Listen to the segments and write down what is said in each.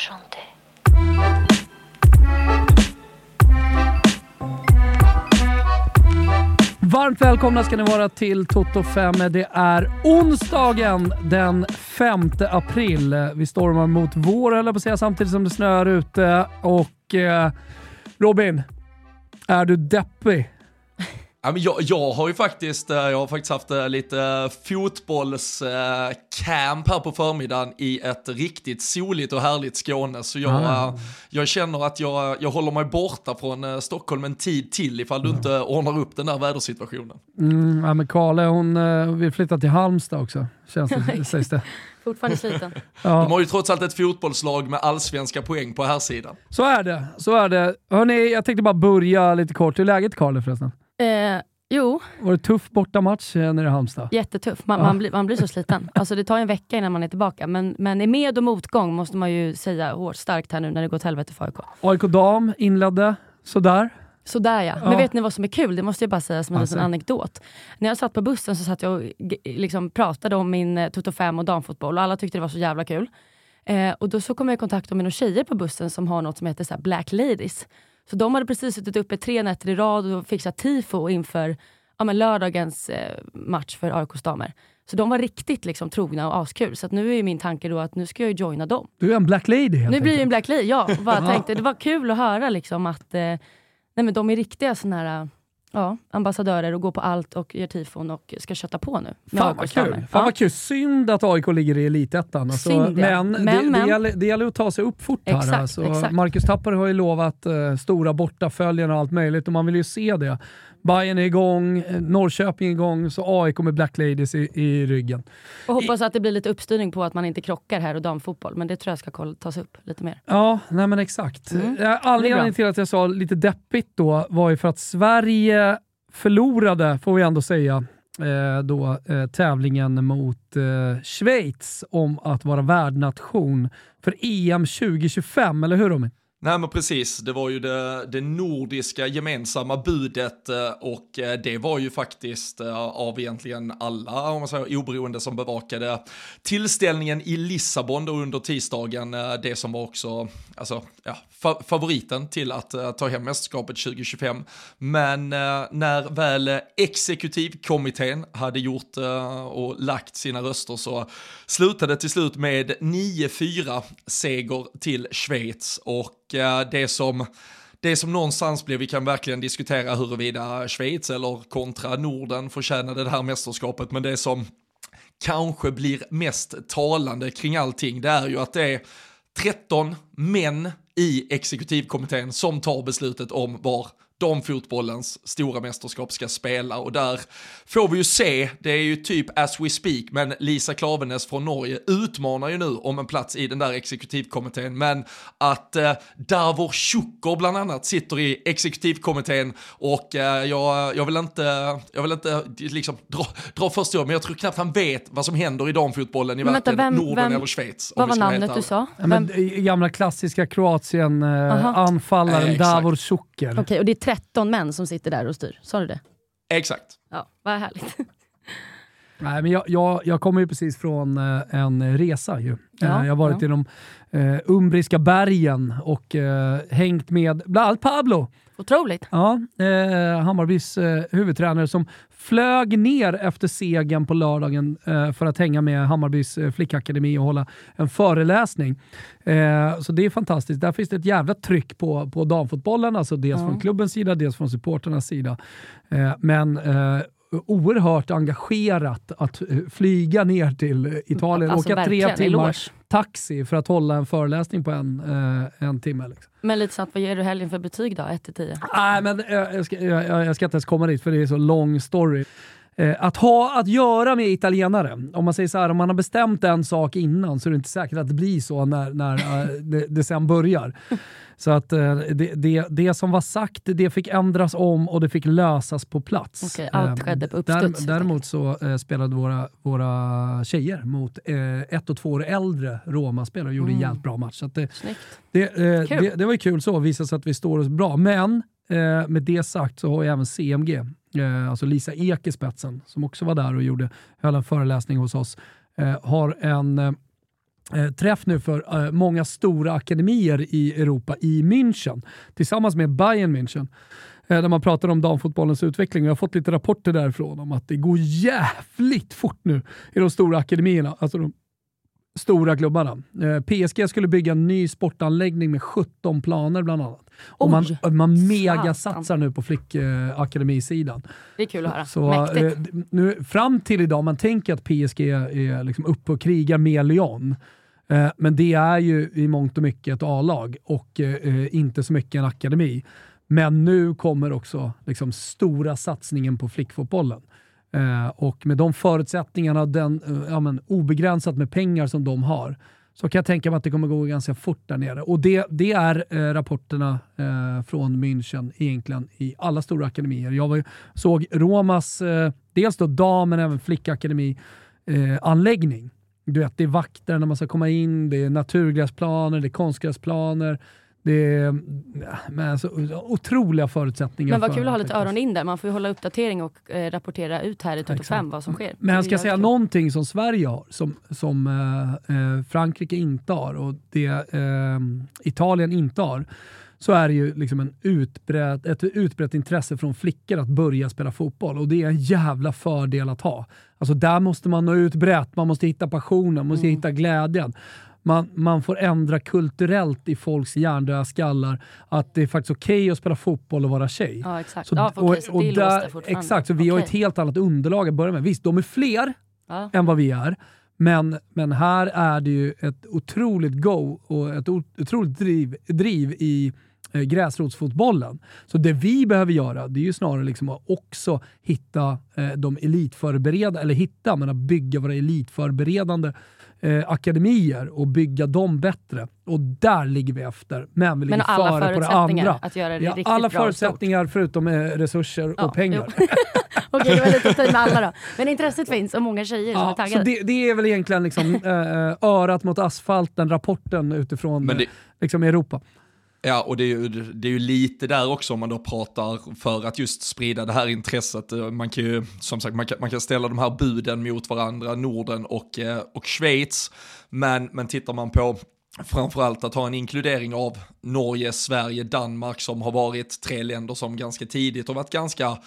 chanter. Varmt välkomna ska ni vara till Toto 5. Det är onsdagen den 5 april. Vi stormar mot vår, höll jag på att säga, samtidigt som det snöar ute. Och eh, Robin, är du deppig? Ja, men jag, jag har ju faktiskt, eh, jag har faktiskt haft eh, lite fotbollscamp här på förmiddagen i ett riktigt soligt och härligt Skåne. Så jag, eh, jag känner att jag, jag håller mig borta från eh, Stockholm en tid till ifall du inte ordnar upp den där vädersituationen. Mm, ja, men Kale, hon eh, vill flytta till Halmstad också, känns det, sägs det. Fortfarande sliten. Ja. De har ju trots allt ett fotbollslag med allsvenska poäng på här sidan. Så är det, så är det. Hörni, jag tänkte bara börja lite kort. Hur är läget Karl förresten? Eh, jo, Var det tuff bortamatch eh, nere i Halmstad? jättetuff. Man, Ja. man, blir, man blir så sliten. Alltså det tar en vecka innan man är tillbaka. Men, men i med och motgång måste man ju säga hårt starkt här nu när det går åt helvete för AIK. AIK Dam inledde sådär. Sådär ja. Ja. Men vet ni vad som är kul? Det måste jag bara säga som en Alltså. liten anekdot. När jag satt på bussen så satt jag och liksom pratade om min eh, Toto 5 och damfotboll och alla tyckte det var så jävla kul. Eh, och då så kom jag i kontakt med några tjejer på bussen som har något som heter så Black Ladies. Så de hade precis suttit uppe tre nätter i rad och fixat tifo inför ja, men lördagens eh, match för AIKs damer. Så de var riktigt liksom, trogna och askul. Så nu är min tanke då att nu ska jag ju joina dem. Du är en Black Lady helt Nu blir enkelt. en Black Lady, ja. Och bara tänkte, det var kul att höra liksom att eh, nej men de är riktiga såna här, ja, ambassadörer och går på allt och gör tifon och ska kötta på nu. Fan vad kul. Fan Ja. vad kul. Synd att AIK ligger i elitettan. Alltså, Synd, ja. men, Men, det, Det, men. gäller, det gäller att ta sig upp fort här. Exakt, Alltså. exakt. Marcus Tapper har ju lovat eh, stora bortaföljen och allt möjligt och man vill ju se det. Bayern är igång, Norrköping är igång, så AIK med Black Ladies i, i ryggen. Och hoppas att det blir lite uppstyrning på att man inte krockar här och damfotboll. Men det tror jag ska tas upp lite mer. Ja, nej men exakt. Mm. Eh, Anledningen till att jag sa lite deppigt då var ju för att Sverige förlorade, får vi ändå säga, eh, då, eh, tävlingen mot eh, Schweiz om att vara värdnation för EM 2025, eller hur Robin? Nej men precis, det var ju det, det nordiska gemensamma budet eh, och eh, det var ju faktiskt eh, av egentligen alla, om man säger oberoende som bevakade tillställningen i Lissabon då under tisdagen, det som var också alltså, ja, fa- favoriten till att ta hem mästerskapet 2025. Men när väl exekutivkommittén hade gjort och lagt sina röster så slutade det till slut med 9-4 seger till Schweiz och Eh, det som det som någonstans blev, vi kan verkligen diskutera huruvida Schweiz eller kontra Norden förtjänade det här mästerskapet, men det som kanske blir mest talande kring allting, det är ju att det är 13 män i exekutivkommittén som tar beslutet om var damfotbollens stora mästerskap ska spela och där får vi ju se, det är ju typ as we speak, men Lisa Klaveness från Norge utmanar ju nu om en plats i den där exekutivkommittén, men att eh, Davor Tjukker bland annat sitter i exekutivkommittén och eh, jag, jag vill inte, jag vill inte liksom dra, dra först men jag tror knappt han vet vad som händer i damfotbollen i Men vänta, varken vem- Norden vem- eller Schweiz. Vad var namnet du sa? Ja, men, gamla klassiska Kroatien, eh, Eh. Davor Suker. Okej, och det är 13 män som sitter där och styr. Sa du det? Exakt. Ja, vad härligt. Nej, men jag, jag, jag kommer ju precis från eh, en resa. Ju. Ja, Eh, jag har varit ja. i de eh, umbriska bergen och eh, hängt med bland annat Pablo. Otroligt. Ja, eh, Hammarbys eh, huvudtränare som flög ner efter segern på lördagen eh, för att hänga med Hammarbys eh, flickakademi och hålla en föreläsning. Eh, så det är fantastiskt. Där finns det ett jävla tryck på, på damfotbollen, alltså dels Ja. från klubbens sida, dels från supporternas sida. Eh, men eh, oerhört engagerat att eh, flyga ner till Italien, Alltså, åka tre timmar taxi för att hålla en föreläsning på en, eh, en timme. Liksom. Men lite snabbt, vad ger du helgen för betyg då? 1 till 10? Nej, men eh, jag ska, jag, jag jag ska inte ens komma dit för det är så lång story. Eh, Att ha att göra med italienare, om man säger så här, om man har bestämt en sak innan så är det inte säkert att det blir så när, när eh, det, det sen börjar. Så att eh, det, det, det som var sagt, det fick ändras om och det fick lösas på plats. Okej, allt skedde på uppstuds, Däremot så spelade våra, våra tjejer mot ett och två år äldre Roma-spelare och gjorde en Mm. jävligt bra match. Så det, det, det, var kul så, visar sig att vi står oss bra. Men med det sagt så har ju även CMG, eh, alltså Lisa Ek i spetsen, som också var där och gjorde, höll en föreläsning hos oss, eh, har en, eh, eh träff nu för eh, många stora akademier i Europa i München tillsammans med Bayern München. Eh, där man pratar om damfotbollens utveckling. Jag har fått lite rapporter därifrån om att det går jävligt fort nu i de stora akademierna. Alltså de stora klubbarna. Eh, PSG skulle bygga en ny sportanläggning med 17 planer bland annat. Och man, man megasatsar nu på flickakademisidan. det är kul att höra. Så, eh, nu, fram till idag, man tänker att PSG är liksom uppe och krigar med Lyon. Eh, men det är ju i mångt och mycket ett A-lag och eh, inte så mycket en akademi. Men nu kommer också liksom, stora satsningen på flickfotbollen. Eh, och med de förutsättningarna, den, eh, ja, men, obegränsat med pengar som de har, så kan jag tänka mig att det kommer gå ganska fort där nere. Och det, det är eh, rapporterna eh, från München egentligen i alla stora akademier. Jag var, såg Romas, eh, dels då dam men även flickakademi, eh, anläggning. Du vet, det är vakter när man ska komma in, det är naturgräsplaner, det är konstgräsplaner, det är men alltså, otroliga förutsättningar. Men vad kul att ha lite öron in där. Man får ju hålla uppdatering och eh, rapportera ut här i Toto 5 vad som sker. Men jag ska säga kul. någonting som Sverige har, som, som eh, eh, Frankrike inte har och det eh, Italien inte har så är det ju liksom en utbredd, ett utbrett intresse från flickor att börja spela fotboll och det är en jävla fördel att ha. Alltså där måste man nå ut brett, man måste hitta passionen, man måste mm. hitta glädjen man, man får ändra kulturellt i folks hjärndöda skallar att det är faktiskt okej okay att spela fotboll och vara tjej. Ja, exakt. Så, ja, och, och där, exakt, så vi okay. har ett helt annat underlag att börja med. Visst, de är fler ja. än vad vi är, men, men här är det ju ett otroligt go och ett otroligt driv, driv i eh, gräsrotsfotbollen. Så det vi behöver göra, det är ju snarare liksom att också hitta eh, de elitförberedande, eller hitta, men att bygga våra elitförberedande eh, akademier och bygga dem bättre. Och där ligger vi efter. Men vi ligger men alla före på det andra. Att göra det ja, riktigt alla bra förutsättningar förutom eh, resurser ja, och pengar. Okej, det var lite att ta med alla då. Men intresset finns och många tjejer ja, som är taggade. Så det, det, är väl egentligen liksom, eh, örat mot asfalten, rapporten utifrån det, liksom Europa. Ja, och det är, ju, det är ju lite där också om man då pratar för att just sprida det här intresset. Man kan ju, som sagt, man kan, man kan ställa de här buden mot varandra, Norden och, eh, och Schweiz. Men, men tittar man på framförallt att ha en inkludering av Norge, Sverige, Danmark som har varit tre länder som ganska tidigt har varit ganska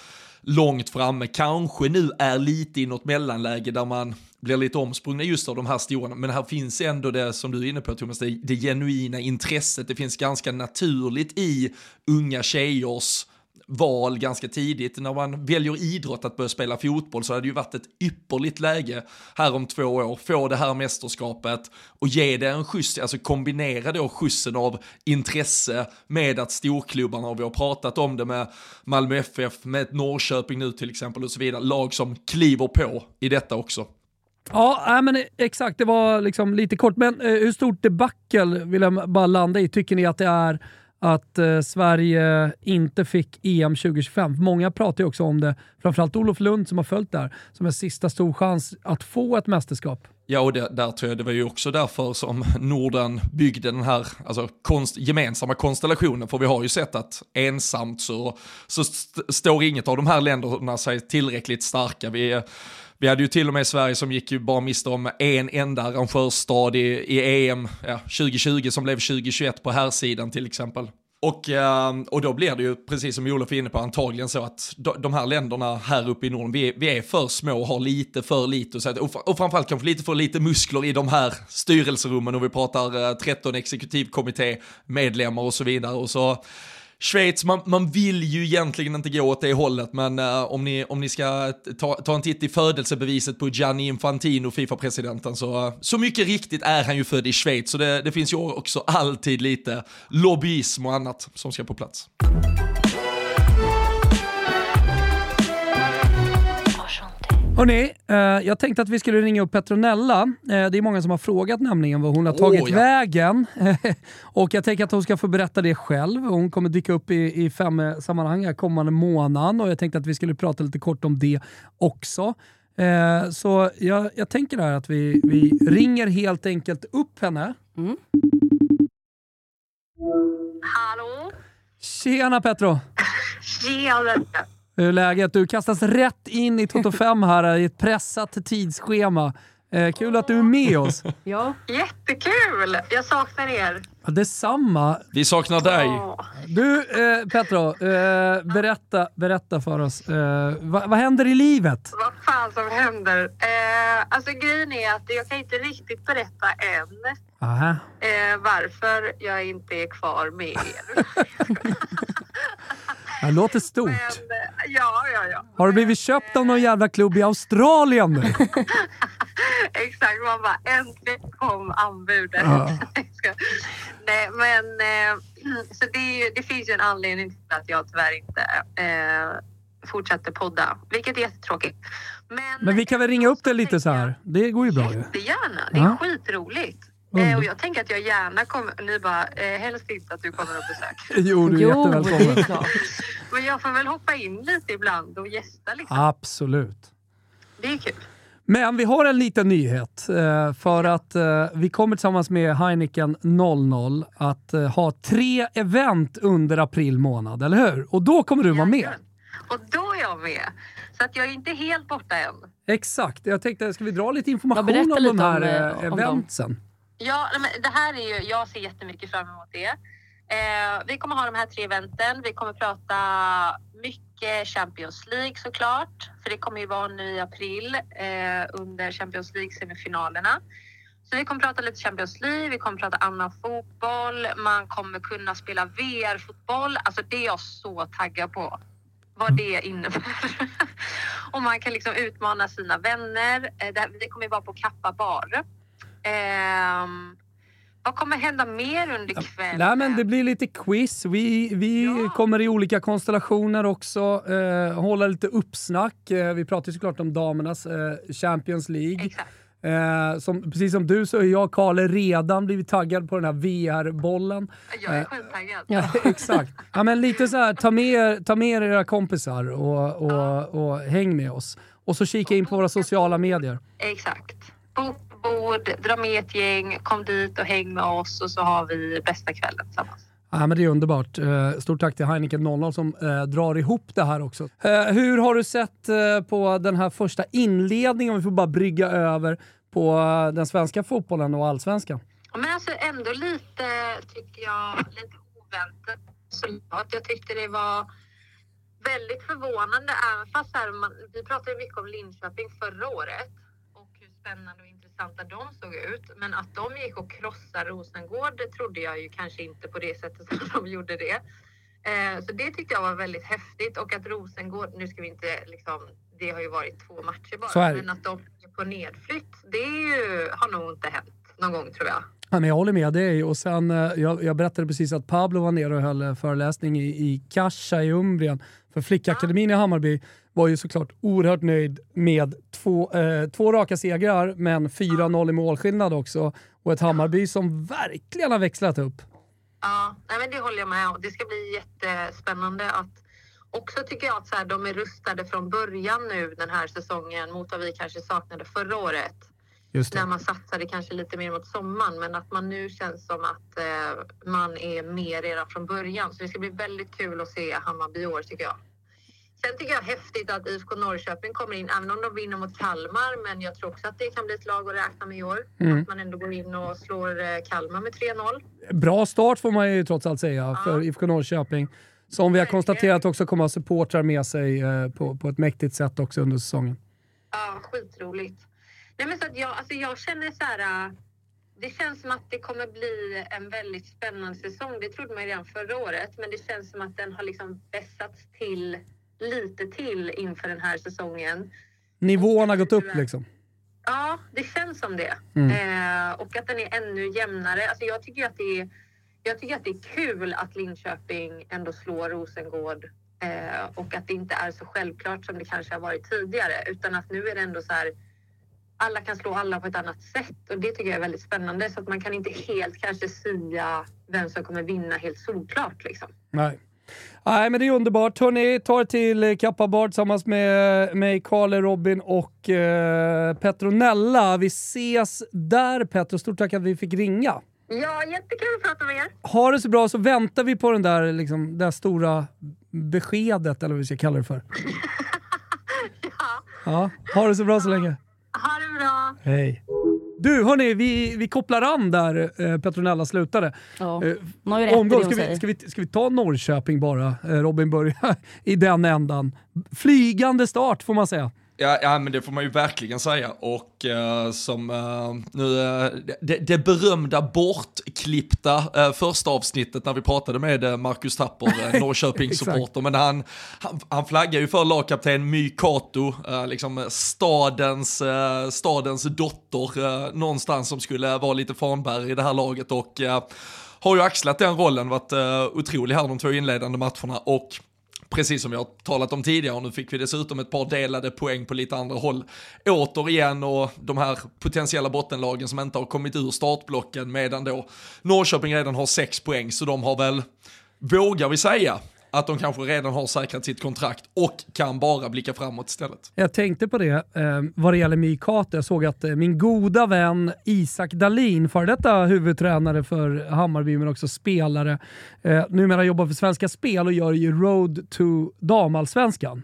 långt framme, kanske nu är lite i något mellanläge där man blir lite omsprungna just av de här stora, men här finns ändå det som du är inne på Thomas, det, det genuina intresset, det finns ganska naturligt i unga tjejers val ganska tidigt. När man väljer idrott att börja spela fotboll så hade det ju varit ett ypperligt läge här om två år, få det här mästerskapet och ge det en skjuts, alltså kombinera då skjutsen av intresse med att storklubbarna, och vi har pratat om det med Malmö FF, med ett Norrköping nu till exempel och så vidare, lag som kliver på i detta också. Ja, men exakt. Det var liksom lite kort. Men eh, hur stort debacle vill jag bara landa i? Tycker ni att det är att eh, Sverige inte fick EM 2025. Många pratar ju också om det, framförallt Olof Lund som har följt det här, som en sista stor chans att få ett mästerskap. Ja, och det, där tror jag det var ju också därför som Norden byggde den här alltså, konst, gemensamma konstellationen, för vi har ju sett att ensamt så, så st står inget av de här länderna sig tillräckligt starka. Vi vi hade ju till och med Sverige som gick ju bara miste om en enda arrangörsstad i, i EM ja, 2020 som blev 2021 på här sidan till exempel. Och, ehm, och då blir det ju, precis som Olof är inne på, antagligen så att de här länderna här uppe i Norden, vi är, vi är för små och har lite för lite att och framförallt kanske lite för lite muskler i de här styrelserummen och vi pratar eh, 13 exekutivkommitté medlemmar och så vidare. Och så Schweiz, man, man vill ju egentligen inte gå åt det hållet, men uh, om, ni, om ni ska ta, ta en titt i födelsebeviset på Gianni Infantino, Fifa-presidenten, så, uh, så mycket riktigt är han ju född i Schweiz, så det, det finns ju också alltid lite lobbyism och annat som ska på plats. Hörrni, eh, jag tänkte att vi skulle ringa upp Petronella. Eh, det är många som har frågat nämligen var hon har tagit oh, ja. vägen. och jag tänker att hon ska få berätta det själv. Hon kommer dyka upp i, i fem eh, sammanhang här kommande månaden och jag tänkte att vi skulle prata lite kort om det också. Eh, så jag, jag tänker här att vi, vi ringer helt enkelt upp henne. Mm. Hallå? Tjena Petro! Tjena! Hur är läget? Du kastas rätt in i Toto 5 här i ett pressat tidsschema. Eh, kul att du är med oss. Ja. Jättekul! Jag saknar er. Ja, Detsamma. Vi saknar dig. Åh. Du, eh, Petro, eh, berätta, berätta för oss. Eh, vad, vad händer i livet? Vad fan som händer? Eh, alltså grejen är att jag kan inte riktigt berätta än Aha. eh, varför jag inte är kvar med er. Det låter Men, stort. eh, ja, ja, ja. Har du blivit köpt av någon jävla klubb i Australien nu? Exakt, man bara äntligen kom anbudet. Ja. Nej, men eh, så det, ju, det finns ju en anledning till att jag tyvärr inte eh, fortsätter podda, vilket är jättetråkigt. Men, Men vi kan väl ringa upp dig lite så här? Det går ju bra ju. Jättegärna, det är Ja. skitroligt. Eh, och jag tänker att jag gärna kommer, ni bara, eh, helst inte att du kommer och besöker. Jo, du är Jo, jättevälkommen. Men jag får väl hoppa in lite ibland och gästa liksom. Absolut. Det är kul. Men vi har en liten nyhet. eh, För att eh, vi kommer tillsammans med Heineken 00 att eh, ha tre event under april månad, eller hur? Och då kommer du vara med. Och då är jag med. Så att jag är inte helt borta än. Exakt. Jag tänkte, ska vi dra lite information om lite de här om, om dem. Ja, men det här är ju, jag ser jättemycket fram emot det. Eh, vi kommer ha de här tre eventen. Vi kommer prata mycket Champions League såklart. För det kommer ju vara nu i april eh, under Champions League-semifinalerna. Så vi kommer prata lite Champions League, vi kommer prata annan fotboll. Man kommer kunna spela VR-fotboll. Alltså det är jag så taggad på. Vad det innebär. och man kan liksom utmana sina vänner. Eh, det- vi kommer ju vara på Kappa bar. Ehm, vad kommer hända mer under kvällen? Nej, men det blir lite quiz. Vi, vi Ja. kommer i olika konstellationer också. Eh, hålla lite uppsnack. Eh, vi pratar ju såklart om damernas eh, Champions League. Eh, som, precis som du så är jag och Karle redan blivit taggad på den här VR-bollen. Jag är Eh, skittaggad. Ja. Exakt. Ja, men lite så här, ta med, ta med er era kompisar och, och, och häng med oss. Och så kika in på våra sociala medier. Exakt. Bord, dra med ett gäng, kom dit och häng med oss och så har vi bästa kvällen tillsammans. Ja, men det är underbart. Eh, Stort tack till Heineken 00 som eh, drar ihop det här också. Eh, hur har du sett på den här första inledningen, om vi får bara brygga över, på den svenska fotbollen och allsvenskan? Men alltså ändå lite, tycker jag, lite oväntat resultat. Jag tyckte det var väldigt förvånande, även fast här, man, vi pratade mycket om Linköping förra året och hur spännande och intressanta de såg ut. Men att de gick och krossade Rosengård, det trodde jag ju kanske inte på det sättet som de gjorde det. Eh, så det tyckte jag var väldigt häftigt och att Rosengård, nu ska vi inte liksom, det har ju varit två matcher bara, men att de är på nedflytt, det ju, har nog inte hänt någon gång tror jag. Ja, men jag håller med dig. Och sen, eh, jag, jag berättade precis att Pablo var nere och höll eh, föreläsning i, i Kasha i Umbrien. För Flickakademin i Hammarby var ju såklart oerhört nöjd med två, eh, två raka segrar, men 4-0 i målskillnad också. Och ett Hammarby som verkligen har växlat upp. Ja, nej, men det håller jag med om. Det ska bli jättespännande att också tycker jag att så här, de är rustade från början nu den här säsongen mot vad vi kanske saknade förra året. Just När man satsade kanske lite mer mot sommaren men att man nu känns som att eh, man är mer redan från början. Så det ska bli väldigt kul att se Hammarby i år tycker jag. Sen tycker jag häftigt att IFK Norrköping kommer in, även om de vinner mot Kalmar. Men jag tror också att det kan bli ett lag att räkna med i år. Mm. Att man ändå går in och slår eh, Kalmar med 3-0. Bra start får man ju trots allt säga för IFK Norrköping. Som vi har konstaterat också kommer ha supportrar med sig eh, på, på ett mäktigt sätt också under säsongen. Ja, skitroligt. Nej, men så att jag, alltså jag känner så här... äh, Det känns som att det kommer bli en väldigt spännande säsong. Det trodde man ju redan förra året, men det känns som att den har liksom vässats till lite till inför den här säsongen. Nivån har gått upp liksom. Ja, det känns som det. Mm. Eh, och att den är ännu jämnare. Alltså jag tycker att det är, jag tycker att det är kul att Linköping ändå slår Rosengård eh, och att det inte är så självklart som det kanske har varit tidigare utan att nu är det ändå så här alla kan slå alla på ett annat sätt och det tycker jag är väldigt spännande så att man kan inte helt kanske sia vem som kommer vinna helt solklart liksom. Nej. Nej, men det är underbart. Hörni, ta er till eh, Kappa Bar tillsammans med mig, Karle, Robin och eh, Petronella. Vi ses där Petro. Stort tack att vi fick ringa. Ja, jättekul att prata med er. Ha det så bra så väntar vi på den där, liksom, det där stora beskedet eller vad vi ska kalla det för. Ja, Ja, ha det så bra så länge. ha det bra. Hej. Du, hörni, vi, vi kopplar an där eh, Petronella slutade. Ja. Eh, omgång, ska, vi, ska, vi, ska vi ta Norrköping bara? Eh, Robin börjar i den ändan. Flygande start får man säga. Ja, ja, men det får man ju verkligen säga. Och eh, som eh, nu, eh, det, det berömda bortklippta första avsnittet när vi pratade med Marcus Tapper, uh, Norrköpingssupporter, men han, han, han flaggar ju för lagkapten My Kato, liksom stadens, stadens dotter, någonstans som skulle vara lite fanbärare i det här laget. Och har ju axlat den rollen, varit uh, otrolig här de två inledande matcherna. Och precis som jag har talat om tidigare, och nu fick vi dessutom ett par delade poäng på lite andra håll. Återigen och de här potentiella bottenlagen som inte har kommit ur startblocken medan då Norrköping redan har sex poäng, så de har väl, vågar vi säga, att de kanske redan har säkrat sitt kontrakt och kan bara blicka framåt istället. Jag tänkte på det eh, vad det gäller Mykate. Jag såg att eh, min goda vän Isak Dalin, före detta huvudtränare för Hammarby men också spelare, eh, numera jobbar för Svenska Spel och gör ju Road to damallsvenskan.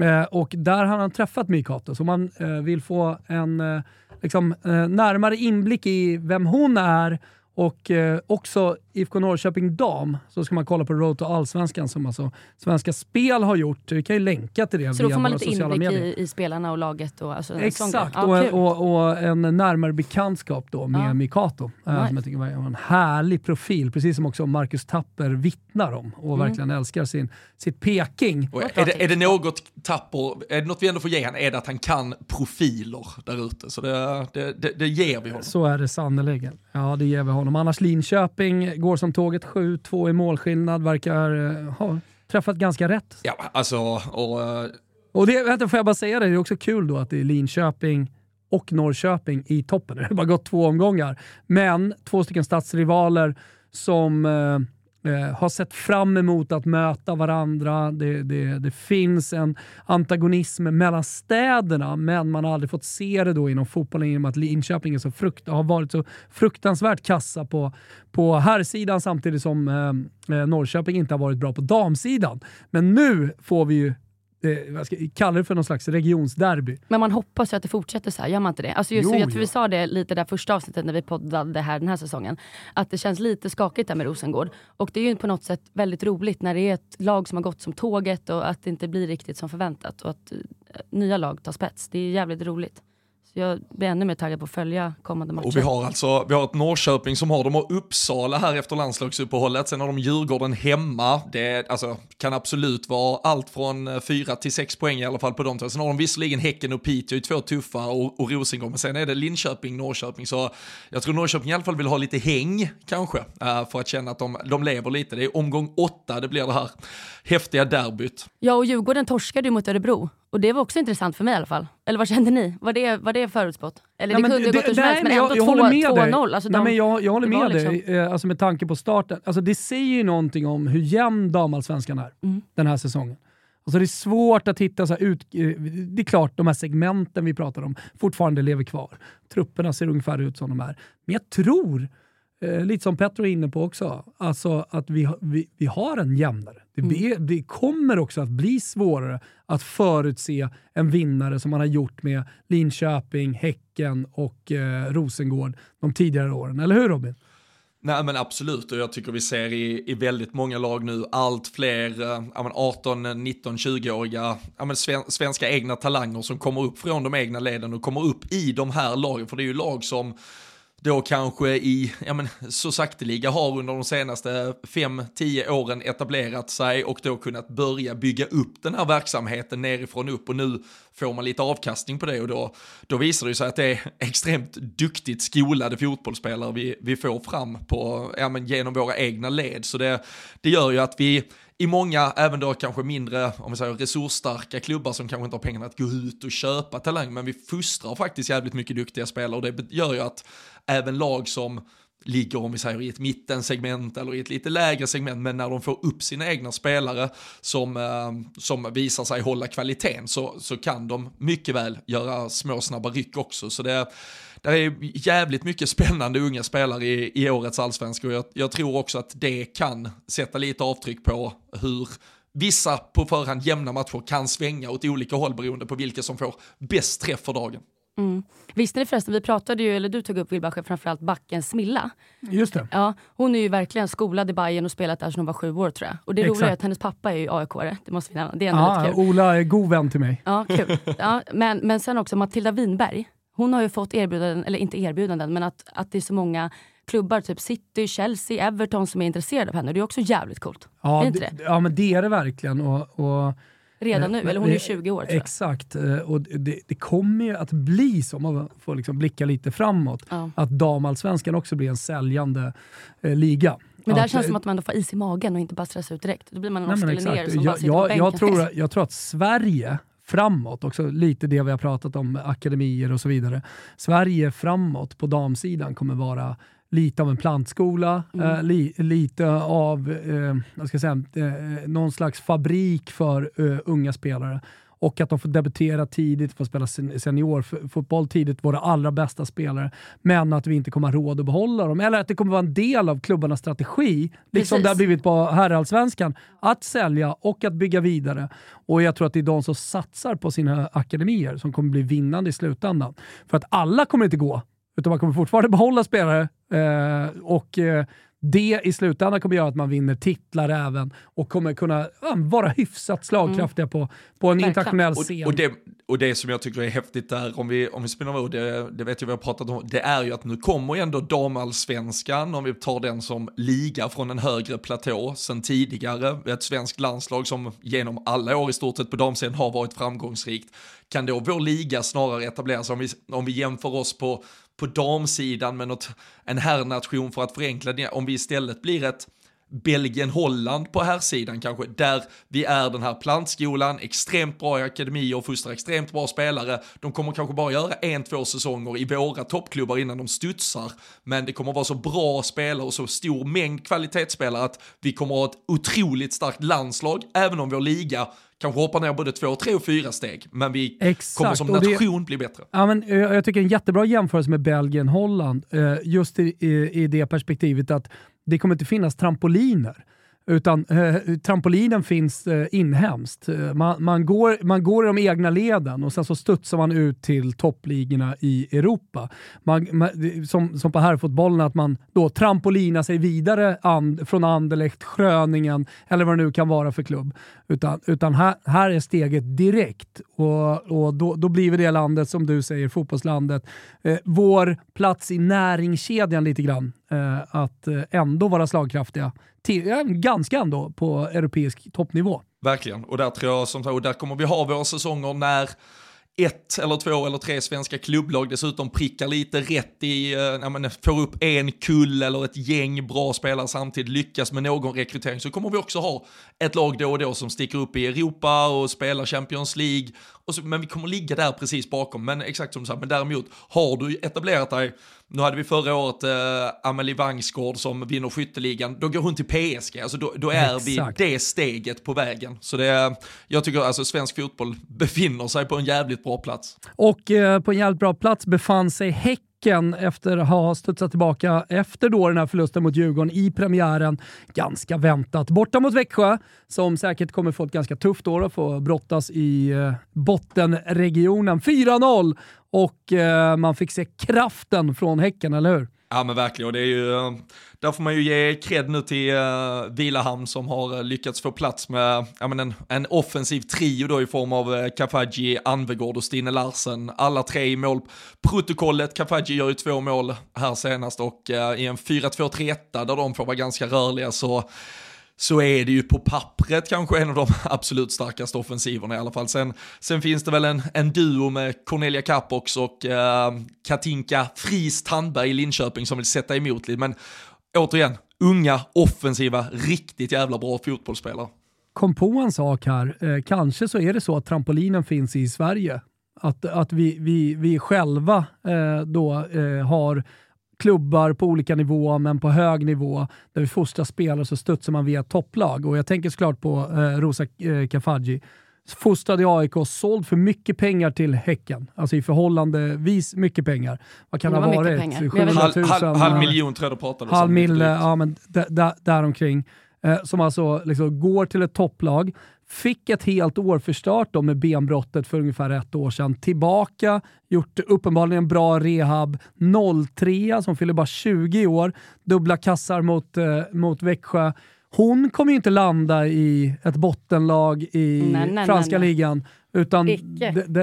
Eh, och där har han träffat Mykate, så man eh, vill få en eh, liksom, eh, närmare inblick i vem hon är och eh, också IFK Norrköping dam så ska man kolla på Road to Allsvenskan som alltså Svenska Spel har gjort. Vi kan ju länka till det Så då via får man lite sociala inblick i, i spelarna och laget? Och, alltså, en. Exakt, Ja, och, kul. och, och en närmare bekantskap då med Ja. Mikato. eh, Nice. Som jag tycker var en härlig profil, precis som också Marcus Tapper vittnar om och Mm. verkligen älskar sin, sitt Peking. Och är, det, är det något tapper, är det något vi ändå får ge han är det att han kan profiler där ute. Så det, det, det, det ger vi honom. Så är det sannerligen. Ja, det ger vi honom. Annars Linköping går som tåget 7-2 i målskillnad, verkar eh, ha träffat ganska rätt. Ja, alltså, och, eh, Och det, vänta, får jag bara säga det, det är också kul då att det är Linköping och Norrköping i toppen. Det har bara gått två omgångar. Men två stycken stadsrivaler som eh, har sett fram emot att möta varandra. Det, det, det finns en antagonism mellan städerna, men man har aldrig fått se det då inom fotbollen genom att Linköping är så frukt, har varit så fruktansvärt kassa på, på herrsidan samtidigt som eh, eh, Norrköping inte har varit bra på damsidan. Men nu får vi ju eh, ska jag kalla det för någon slags regionsderby. Men man hoppas ju att det fortsätter så här, gör man inte det? Alltså just, Jo, jag tror ja. vi sa det lite där första avsnittet när vi poddade här den här säsongen. Att det känns lite skakigt där med Rosengård. Och det är ju på något sätt väldigt roligt när det är ett lag som har gått som tåget och att det inte blir riktigt som förväntat. Och att eh, nya lag tar spets. Det är jävligt roligt. Jag blir ännu mer taggad på att följa kommande matcher. och vi har alltså vi har ett Norrköping som har dem och Uppsala här efter landslagsuppehållet. Sen har de Djurgården hemma. Det alltså, kan absolut vara allt från eh, fyra till sex poäng i alla fall på de två. Sen har de visserligen Häcken och Piteå två tuffa och, och Rosengård. Men sen är det Linköping, Norrköping. Så jag tror Norrköping i alla fall vill ha lite häng kanske. eh, för att känna att de, de lever lite. Det är omgång åtta det blir det här häftiga derbyt. Ja, och Djurgården torskade ju mot Örebro. Och det var också intressant för mig i alla fall. Eller vad kände ni? Var det, var det förutspått? Eller Nej, det kunde ju gått hur som helst, men jag- ändå jag håller med dig. 2-0. Alltså Nej, de- men jag, jag håller det med dig, liksom- eh, alltså med tanke på starten. Alltså det säger ju någonting om hur jämn damallsvenskan är Mm. den här säsongen. Alltså det är svårt att hitta, så ut, eh, det är klart de här segmenten vi pratar om fortfarande lever kvar. Trupperna ser ungefär ut som de är. Men jag tror, eh, lite som Petro är inne på också, alltså att vi, vi, vi har en jämnare. Det, Mm. det kommer också att bli svårare att förutse en vinnare som man har gjort med Linköping, Häcken och eh, Rosengård de tidigare åren. Eller hur Robin? Nej men absolut och jag tycker vi ser i, i väldigt många lag nu allt fler eh, ja, men 18, 19, 20-åriga ja, men sven, svenska egna talanger som kommer upp från de egna leden och kommer upp i de här lagen. För det är ju lag som då kanske i, ja men så sakteliga har under de senaste 5-10 åren etablerat sig och då kunnat börja bygga upp den här verksamheten nerifrån upp och nu får man lite avkastning på det och då, då visar det sig att det är extremt duktigt skolade fotbollsspelare vi, vi får fram på, ja men genom våra egna led. Så det, det gör ju att vi i många, även då kanske mindre, om vi säger resursstarka klubbar som kanske inte har pengarna att gå ut och köpa talang, men vi fostrar faktiskt jävligt mycket duktiga spelare och det gör ju att även lag som ligger, om vi säger i ett mittensegment eller i ett lite lägre segment, men när de får upp sina egna spelare som, eh, som visar sig hålla kvaliteten så, så kan de mycket väl göra små snabba ryck också. Så det, det är jävligt mycket spännande unga spelare i, i årets allsvenska och jag, jag tror också att det kan sätta lite avtryck på hur vissa på förhand jämna matcher kan svänga åt olika håll beroende på vilka som får bäst träff för dagen. Mm. Visste ni förresten, vi pratade ju, eller du tog upp Wilbacher, framförallt backen Smilla. Just det. Ja, hon är ju verkligen skolad i Bayern och spelat där sedan hon var sju år tror jag. Och det Exakt. roliga är att hennes pappa är ju AIK-are, det måste vi nämna. Det är ändå Ja, lite kul. Ola är god vän till mig. Ja, kul. Ja, men, men sen också Matilda Winberg. Hon har ju fått erbjudanden, eller inte erbjudanden, men att, att det är så många klubbar, typ City, Chelsea, Everton som är intresserade av henne. Det är också jävligt coolt. Ja, det det, ja men det är det verkligen. Och, och, Redan nu, Eh, eller hon är eh, 20 år tror. Exakt, eh, och det, det kommer ju att bli så, om man får liksom blicka lite framåt, Ja. att damallsvenskan också blir en säljande eh, liga. Men där att, känns det eh, som att man ändå får is i magen och inte bara stressar ut direkt. Då blir man en Nej, som bara Jag, sitter på jag, bänken. jag, tror, jag tror att Sverige framåt, också lite det vi har pratat om, akademier och så vidare. Sverige framåt på damsidan kommer vara lite av en plantskola, Mm. eh, li, lite av eh, vad ska jag säga, eh, någon slags fabrik för eh, unga spelare. Och att de får debutera tidigt, får spela sen- seniorfotboll tidigt, våra allra bästa spelare. Men att vi inte kommer ha råd att behålla dem. Eller att det kommer vara en del av klubbarnas strategi, liksom Precis. det har blivit på herrallsvenskan, att sälja och att bygga vidare. Och jag tror att det är de som satsar på sina akademier som kommer bli vinnande i slutändan. För att alla kommer inte gå, utan man kommer fortfarande behålla spelare eh, och eh, det i slutändan kommer göra att man vinner titlar även och kommer kunna ja, vara hyfsat slagkraftiga på, på en Verkligen. internationell Och, scen. och, det, och det som jag tycker är häftigt där, om vi, om vi spinner över, det, det vet jag vi har pratat om, det är ju att nu kommer ju ändå damallsvenskan, om vi tar den som liga från en högre platå sen tidigare, ett svenskt landslag som genom alla år i stort sett på damsidan har varit framgångsrikt. Kan då vår liga snarare etableras, om vi, om vi jämför oss på, på damsidan med något, en herrnation för att förenkla det, om vi istället blir ett Belgien-Holland på här sidan kanske, där vi är den här plantskolan, extremt bra i akademier och fostrar extremt bra spelare. De kommer kanske bara göra en, två säsonger i våra toppklubbar innan de studsar, men det kommer vara så bra spelare och så stor mängd kvalitetsspelare att vi kommer ha ett otroligt starkt landslag, även om vår liga kanske hoppar ner både två, tre och fyra steg, men vi Exakt, kommer som och det- nation bli bättre. Ja, men, eh, jag tycker en jättebra jämförelse med Belgien-Holland, eh, just i, i, i det perspektivet att det kommer inte finnas trampoliner. Utan eh, trampolinen finns eh, inhemskt. Man, man, går, man går i de egna leden och sen så studsar man ut till toppligorna i Europa. Man, man, som, som på herrfotbollen, att man då trampolinar sig vidare and, från Anderlecht, Schröningen eller vad det nu kan vara för klubb. Utan, utan här, här är steget direkt och, och då, då blir vi det landet, som du säger, fotbollslandet, eh, vår plats i näringskedjan lite grann. Eh, att eh, ändå vara slagkraftiga, till, eh, ganska ändå på europeisk toppnivå. Verkligen, och där tror jag som sagt, och där kommer vi ha våra säsonger när ett eller två eller tre svenska klubblag dessutom prickar lite rätt i, eh, när man får upp en kull eller ett gäng bra spelare samtidigt, lyckas med någon rekrytering, så kommer vi också ha ett lag då och då som sticker upp i Europa och spelar Champions League, så, men vi kommer ligga där precis bakom. Men exakt som du sa, men däremot har du etablerat dig, nu hade vi förra året eh, Amelie Vangsgård som vinner skytteligan, då går hon till PSG, alltså då, då är Exakt. vi det steget på vägen. Så det jag tycker alltså svensk fotboll befinner sig på en jävligt bra plats. Och eh, på en jävligt bra plats befann sig Häcken efter att ha studsat tillbaka efter då den här förlusten mot Djurgården i premiären. Ganska väntat. Borta mot Växjö, som säkert kommer få ett ganska tufft år och få brottas i eh, bottenregionen. 4-0 och eh, man fick se kraften från Häcken, eller hur? Ja men verkligen, och det är ju, eh, där får man ju ge cred nu till uh, Vilahamn som har eh, lyckats få plats med ja, men en, en offensiv trio då i form av uh, Kafaji, Anvegård och Stine Larsen. Alla tre i målprotokollet. Kafaji gör ju två mål här senast och uh, i en 4-2-3-1 där de får vara ganska rörliga så så är det ju på pappret kanske en av de absolut starkaste offensiverna i alla fall. Sen, sen finns det väl en, en duo med Cornelia Kappox och eh, Katinka Fris Tandberg i Linköping som vill sätta emot lite. Men återigen, unga, offensiva, riktigt jävla bra fotbollsspelare. kom på en sak här. Eh, kanske så är det så att trampolinen finns i Sverige. Att, att vi, vi, vi själva eh, då eh, har klubbar på olika nivåer, men på hög nivå, där vi fostrar spelare så studsar man via topplag. Och jag tänker såklart på eh, Rosa eh, Kafaji. Fostrad i AIK, såld för mycket pengar till Häcken. Alltså i förhållandevis mycket pengar. Vad kan Det det ha varit? pengar. Men jag vet 700 000? Halv, halv, halv eh, miljon tror jag det pratades halv drygt. ja men däromkring. Eh, som alltså liksom går till ett topplag Fick ett helt år förstört då med benbrottet för ungefär ett år sedan. Tillbaka, gjort uppenbarligen bra rehab. 03 som fyller bara 20 år. Dubbla kassar mot, eh, mot Växjö. Hon kommer ju inte landa i ett bottenlag i Nej, nej, franska nej, nej. ligan. Utan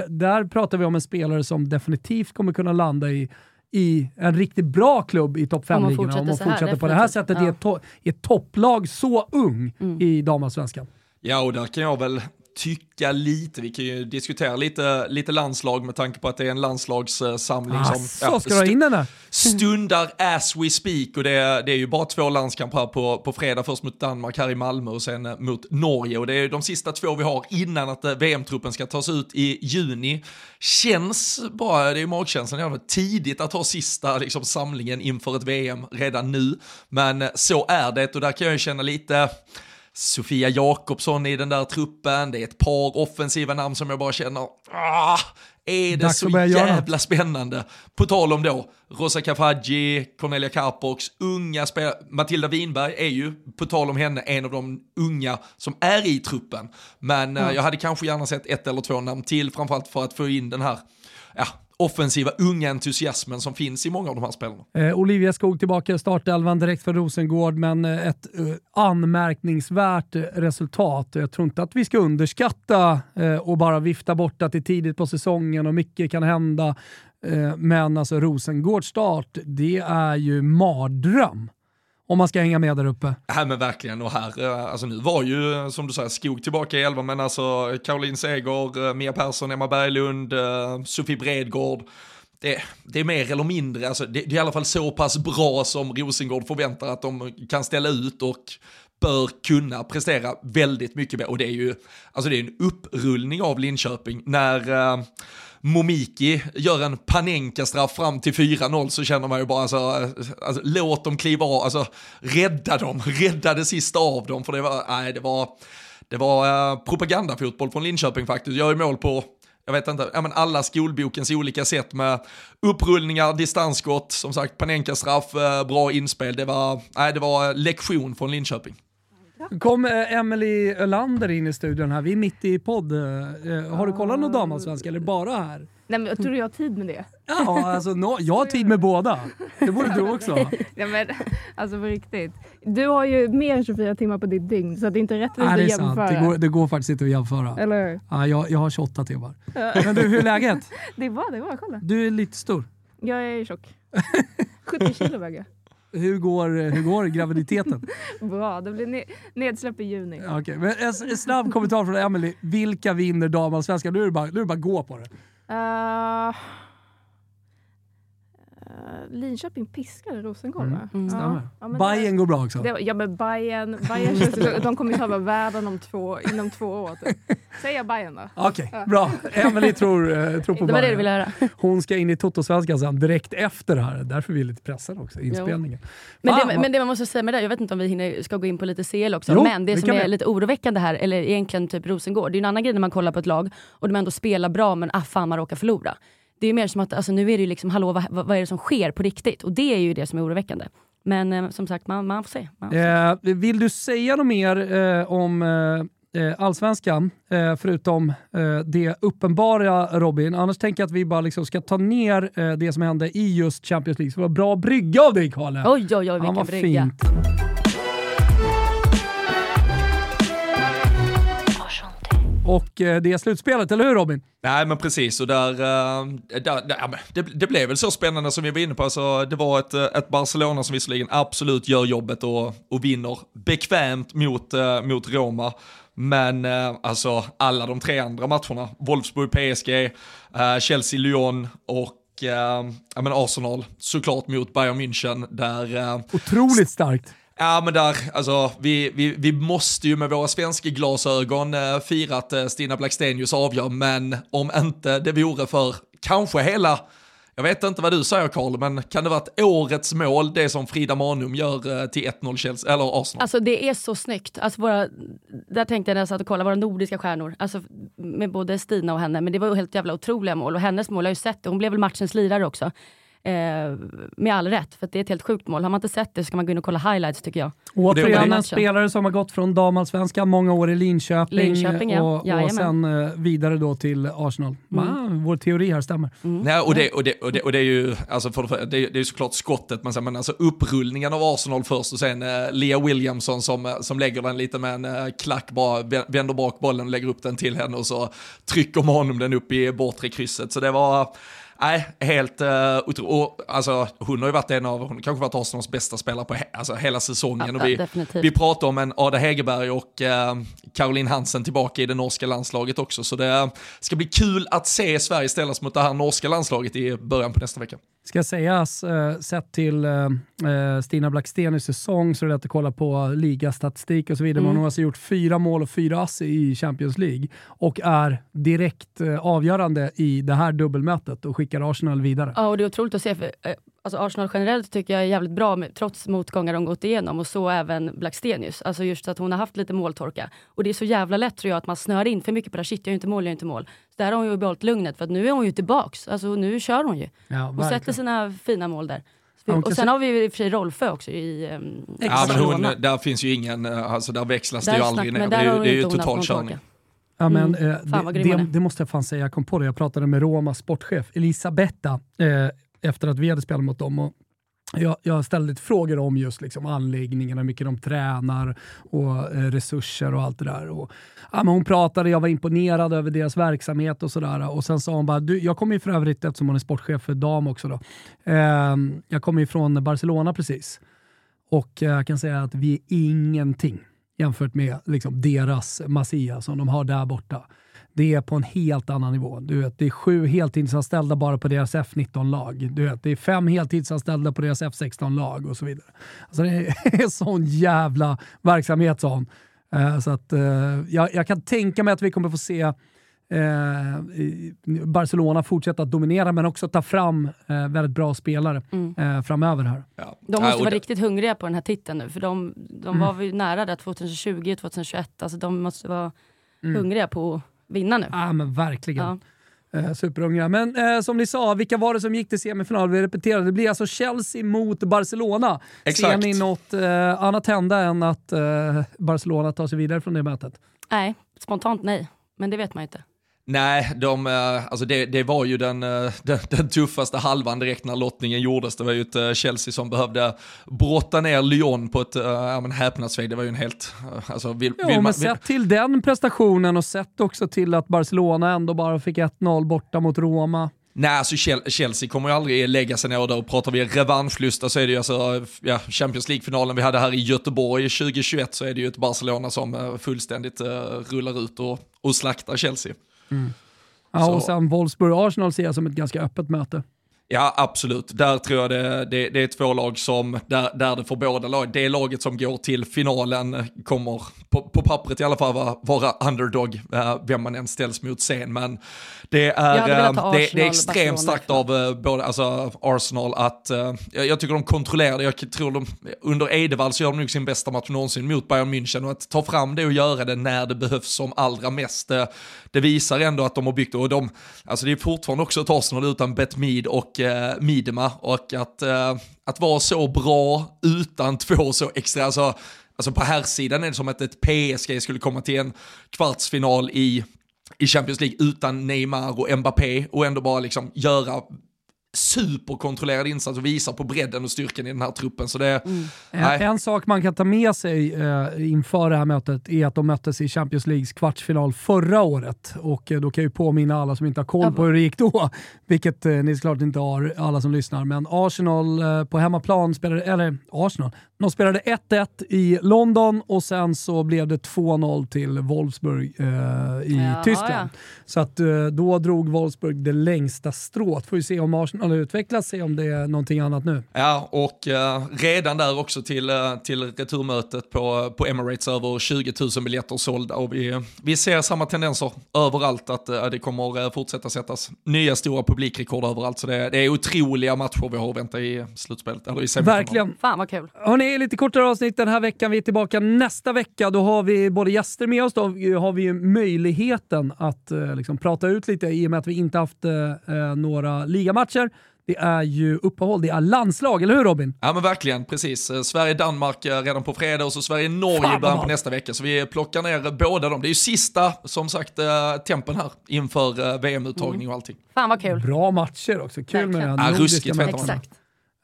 där pratar vi om en spelare som definitivt kommer kunna landa i, i en riktigt bra klubb i topp Om hon 5-ligorna. Om fortsätter hon så här, fortsätter på det här definitivt. sättet i, Ja. ett to- i ett topplag så ung Mm. i damallsvenskan. Ja, och där kan jag väl tycka lite, vi kan ju diskutera lite, lite landslag med tanke på att det är en landslagssamling som Asså, ja, ska ha in den stundar as we speak. Och det är, det är ju bara två landskamper här på, på fredag, först mot Danmark här i Malmö och sen eh, mot Norge. Och det är ju de sista två vi har innan att eh, VM-truppen ska tas ut i juni. Känns bara, det är ju magkänslan, är tidigt att ha sista liksom, samlingen inför ett VM redan nu, men eh, så är det. Och där kan jag ju känna lite Sofia Jakobsson i den där truppen, det är ett par offensiva namn som jag bara känner, ah, är det Dags så jävla spännande? På tal om då, Rosa Kafaji, Cornelia Karpox, unga spelare, Matilda Winberg är ju, på tal om henne, en av de unga som är i truppen. Men eh, jag hade kanske gärna sett ett eller två namn till, framförallt för att få in den här, ja, offensiva unga entusiasmen som finns i många av de här spelarna. Eh, Olivia Skog tillbaka i startelvan direkt för Rosengård, men eh, ett eh, anmärkningsvärt resultat. Jag tror inte att vi ska underskatta eh, och bara vifta bort att det är tidigt på säsongen och mycket kan hända. Eh, men alltså Rosengårds start, det är ju mardröm. Om man ska hänga med där uppe. Ja men verkligen och här, eh, alltså nu var ju som du säger Skog tillbaka i elva men alltså Caroline eh, Seger, Mia Persson, Emma Berglund, eh, Sofie Bredgård. Det, det är mer eller mindre, alltså det, det är i alla fall så pass bra som Rosengård förväntar att de kan ställa ut och bör kunna prestera väldigt mycket mer. Och det är ju, alltså det är en upprullning av Linköping när eh, Momiki gör en Panenka-straff fram till 4-0 så känner man ju bara alltså, alltså låt dem kliva av, alltså rädda dem, rädda det sista av dem för det var, nej det var, det var eh, propagandafotboll från Linköping faktiskt, gör ju mål på jag vet inte, ja, men alla skolbokens olika sätt med upprullningar, distansskott, som sagt Panenka-straff, eh, bra inspel, det var, nej, det var eh, lektion från Linköping kom eh, Emily Ölander in i studion här. Vi är mitt i podd. Eh, eh, har du kollat någon damallsvenska eller bara här? Nej men jag tror du jag har tid med det? Ja, alltså, no, jag har tid med båda. Det borde du också. Nej men alltså på riktigt. Du har ju mer än 24 timmar på ditt dygn så det är inte rättvist Nej, det är att sant. jämföra. Det går, det går faktiskt inte att jämföra. Eller hur? Ja, jag, jag har 28 timmar. Men du, hur är läget? Det var det var, kolla. Du är lite stor. Jag är tjock. 70 kilo väger jag. Hur går, hur går graviditeten? Bra, det blir ne- nedsläpp i juni. Okej, men en, en snabb kommentar från Emily. Vilka vinner damallsvenskan? Nu är det bara, nu är det bara gå på det. Uh, Linköping piskade Rosengård Mm, va? mm. Ja, men Bayern går bra också. Det, ja men Bayern, Bayern känns de kommer ju ta över världen om två, inom två år. Typ. Säger jag Bayern då? Okej, bra. Emily tror, eh, tror på Det var det du Bayern. ville höra. Hon ska in i Toto-svenskan sen direkt efter det här. Därför är vi lite pressade också, inspelningen. Men det, vad- men det man måste säga med det, jag vet inte om vi hinner, ska gå in på lite CL också, Jo, men det det som är vi. lite oroväckande här, eller egentligen typ Rosengård, det är ju en annan grej när man kollar på ett lag och de ändå spelar bra men ah fan man råkar förlora. Det är mer som att alltså, nu är det ju liksom, hallå vad, vad är det som sker på riktigt? Och det är ju det som är oroväckande. Men eh, som sagt, man, man får se. Man får se. Eh, vill du säga något mer eh, om eh, eh, allsvenskan, eh, förutom det uppenbara Robin? Annars tänker jag att vi bara liksom ska ta ner det som hände i just Champions League. Så det var bra brygga av dig Kalle. Oj oj oj vilken brygga. fint. Och eh, det är slutspelet, eller hur Robin? Nej men precis, och där, eh, där, där det, det blev väl så spännande som vi var inne på. Alltså, det var ett, eh, ett Barcelona som visserligen absolut gör jobbet och, och vinner bekvämt mot, mot Roma. Men alltså alla de tre andra matcherna, Wolfsburg, PSG, Chelsea, Lyon och ja, men Arsenal såklart mot Bayern München där eh, Otroligt starkt. Ja men där, alltså vi, vi, vi måste ju med våra svenska glasögon eh, fira att eh, Stina Blackstenius avgör, men om inte det vore för kanske hela, jag vet inte vad du säger Karl, men kan det vara ett årets mål, det som Frida Manum gör eh, till 1-0 Chelsea, eller Arsenal? Alltså det är så snyggt. Alltså våra, där tänkte jag när jag satt och kollade, våra nordiska stjärnor. Alltså med både Stina och henne. Men det var ju helt jävla otroliga mål. Och hennes mål, jag har ju sett det. Hon blev väl matchens lirare också. Eh, med all rätt, för det är ett helt sjukt mål. Har man inte sett det så ska man gå in och kolla highlights tycker jag. Återigen en spelare som har gått från damallsvenskan, många år i Linköping, Linköping ja. och, och sen eh, vidare då till Arsenal. Mm. Ah, vår teori här stämmer. Mm. Nej, och, det, och, det, och, det, och det är ju alltså för, det, det är, det är såklart skottet, men, men alltså upprullningen av Arsenal först och sen eh, Lea Williamson som, eh, som lägger den lite med en eh, klack, bara vänder bak bollen och lägger upp den till henne och så trycker man honom den upp i bortre krysset. Så det var Nej, helt uh, otroligt. Alltså, hon har ju varit en av, hon kanske varit Arsenals bästa spelare på he alltså, hela säsongen. Ja, och vi, vi pratar om en Ada Hegerberg och uh, Caroline Hansen tillbaka i det norska landslaget också. Så det ska bli kul att se Sverige ställas mot det här norska landslaget i början på nästa vecka. Ska sägas, uh, sett till uh, Stina Blackstenius säsong så är det att kolla på ligastatistik och så vidare. Mm. hon har alltså gjort fyra mål och fyra ass i Champions League och är direkt avgörande i det här dubbelmötet och skickar Arsenal vidare. Ja, och det är otroligt att se. För, eh, alltså Arsenal generellt tycker jag är jävligt bra, med, trots motgångar de gått igenom. Och så även Blackstenius. Alltså just att hon har haft lite måltorka. Och det är så jävla lätt tror jag att man snör in för mycket på det här. Shit, jag gör inte mål, jag gör inte mål. Så där har hon ju behållit lugnet, för att nu är hon ju tillbaks. Alltså nu kör hon ju. Ja, och sätter sina fina mål där. Och sen har vi i och för sig Rolfö också i um, Ja men hon, där finns ju ingen, eh, alltså där växlas där det ju aldrig ner. Det, är, det är ju total körning. Ja, men, mm. eh, det, det, det, måste jag fan säga, jag kom på det. Jag pratade med Romas sportchef Elisabetta eh, efter att vi hade spelat mot dem. Och jag, jag ställde lite frågor om just liksom anläggningen, hur mycket de tränar och eh, resurser och allt det där. Och, ja, men hon pratade, jag var imponerad över deras verksamhet och sådär. Och sen sa hon bara, du, jag kommer ju för övrigt, eftersom hon är sportchef för dam också, då, eh, jag kommer ju från Barcelona precis. Och eh, jag kan säga att vi är ingenting jämfört med liksom, deras Masia som de har där borta. Det är på en helt annan nivå. Du vet, det är sju heltidsanställda bara på deras F19-lag. Du vet, det är fem heltidsanställda på deras F16-lag och så vidare. Alltså, det är sån jävla verksamhet, sa hon. Uh, så att, uh, jag, jag, kan tänka mig att vi kommer få se Eh, Barcelona fortsätta att dominera men också ta fram eh, väldigt bra spelare mm. eh, framöver. här. Ja. De måste vara riktigt hungriga på den här titeln nu för de, de mm. var ju nära där 2020 och 2021. Alltså de måste vara mm. hungriga på att vinna nu. Ja men verkligen. Ja. Eh, superhungriga. Men eh, som ni sa, vilka var det som gick till semifinal? Vi repeterar, det blir alltså Chelsea mot Barcelona. Exakt. Ser ni något eh, annat hända än att eh, Barcelona tar sig vidare från det mötet? Nej, spontant nej. Men det vet man ju inte. Nej, de, eh, alltså det, det var ju den, eh, den, den, tuffaste halvan direkt när lottningen gjordes. Det var ju ett eh, Chelsea som behövde brotta ner Lyon på ett ja, men häpnadsväg. Det var ju en helt... Alltså, vill, ja, vill man, men sett till den prestationen och sett också till att Barcelona ändå bara fick 1-0 borta mot Roma. Nej, alltså Chelsea kommer ju aldrig lägga sig ner där och pratar vi revanschlusta så är det ju alltså ja, Champions League-finalen vi hade här i Göteborg 2021 så är det ju ett Barcelona som fullständigt uh, rullar ut och, och slaktar Chelsea. Mm. Ja, och sen Wolfsburg-Arsenal ser jag som ett ganska öppet möte. Ja, absolut. Där tror jag det, det, det, är två lag som, där, där det får båda lag, det laget som går till finalen kommer på, på pappret i alla fall vara, vara underdog, äh, vem man än ställs mot sen. Men det är, äh, det, det, är extremt starkt av äh, både alltså Arsenal att, jag, jag tycker de kontrollerar det, jag tror de, under Edevall så gör de nog sin bästa match någonsin mot Bayern München och att ta fram det och göra det när det behövs som allra mest, det visar ändå att de har byggt det och de, alltså det är fortfarande också ett Arsenal utan Betmid och eh, Midema och att, eh, att vara så bra utan två så extra, alltså, alltså på här sidan är det som att ett PSG skulle komma till en kvartsfinal i i Champions League utan Neymar och Mbappé och ändå bara liksom göra superkontrollerad insats och visar på bredden och styrkan i den här truppen. Så det, mm. en, en sak man kan ta med sig eh, inför det här mötet är att de möttes i Champions Leagues kvartsfinal förra året. Och eh, då kan jag ju påminna alla som inte har koll på hur det gick då, vilket eh, ni såklart inte har, alla som lyssnar. Men Arsenal eh, på hemmaplan spelade, eller Arsenal, de spelade 1-1 i London och sen så blev det 2-0 till Wolfsburg eh, i ja, Tyskland. Ja. Så att eh, då drog Wolfsburg det längsta strået. Får vi se om Arsenal utvecklas, se om det är någonting annat nu. Ja, och eh, redan där också till, eh, till returmötet på, på Emirates över 20 000 biljetter sålda och vi, vi ser samma tendenser överallt att eh, det kommer eh, fortsätta sättas nya stora publikrekord överallt. Så det, det är otroliga matcher vi har att vänta i slutspelet, eller i Verkligen. Fan vad kul. Hörrni, lite kortare avsnitt den här veckan. Vi är tillbaka nästa vecka. Då har vi både gäster med oss, då har vi möjligheten att eh, liksom, prata ut lite i och med att vi inte haft eh, eh några ligamatcher. Det är ju uppehåll, det är landslag, eller hur Robin? Ja men verkligen, precis. Eh, Sverige-Danmark eh, redan på fredag och så Sverige-Norge i början på nästa vecka. Så vi plockar ner båda dem. Det är ju sista, som sagt, eh, tempen här inför VM-uttagning och allting. Fan vad kul. Bra matcher också, kul med den ja, nordiska ruskigt fett Exakt.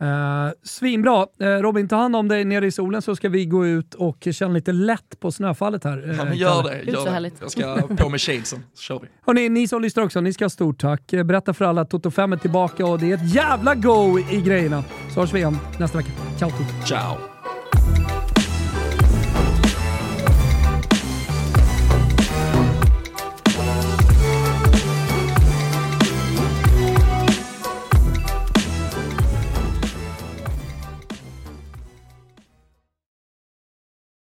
Uh, svinbra. Uh, Robin, ta hand om dig nere i solen så ska vi gå ut och känna lite lätt på snöfallet här. Uh, ja, men gör det. Gör så det. härligt. Jag ska på med shadesen, så kör vi. Hörrni, ni som lyssnar också, ni ska ha stort tack. Berätta för alla att Toto 5 är tillbaka och det är ett jävla go i grejerna. Så hörs vi igen nästa vecka. Ciao Toto. Ciao.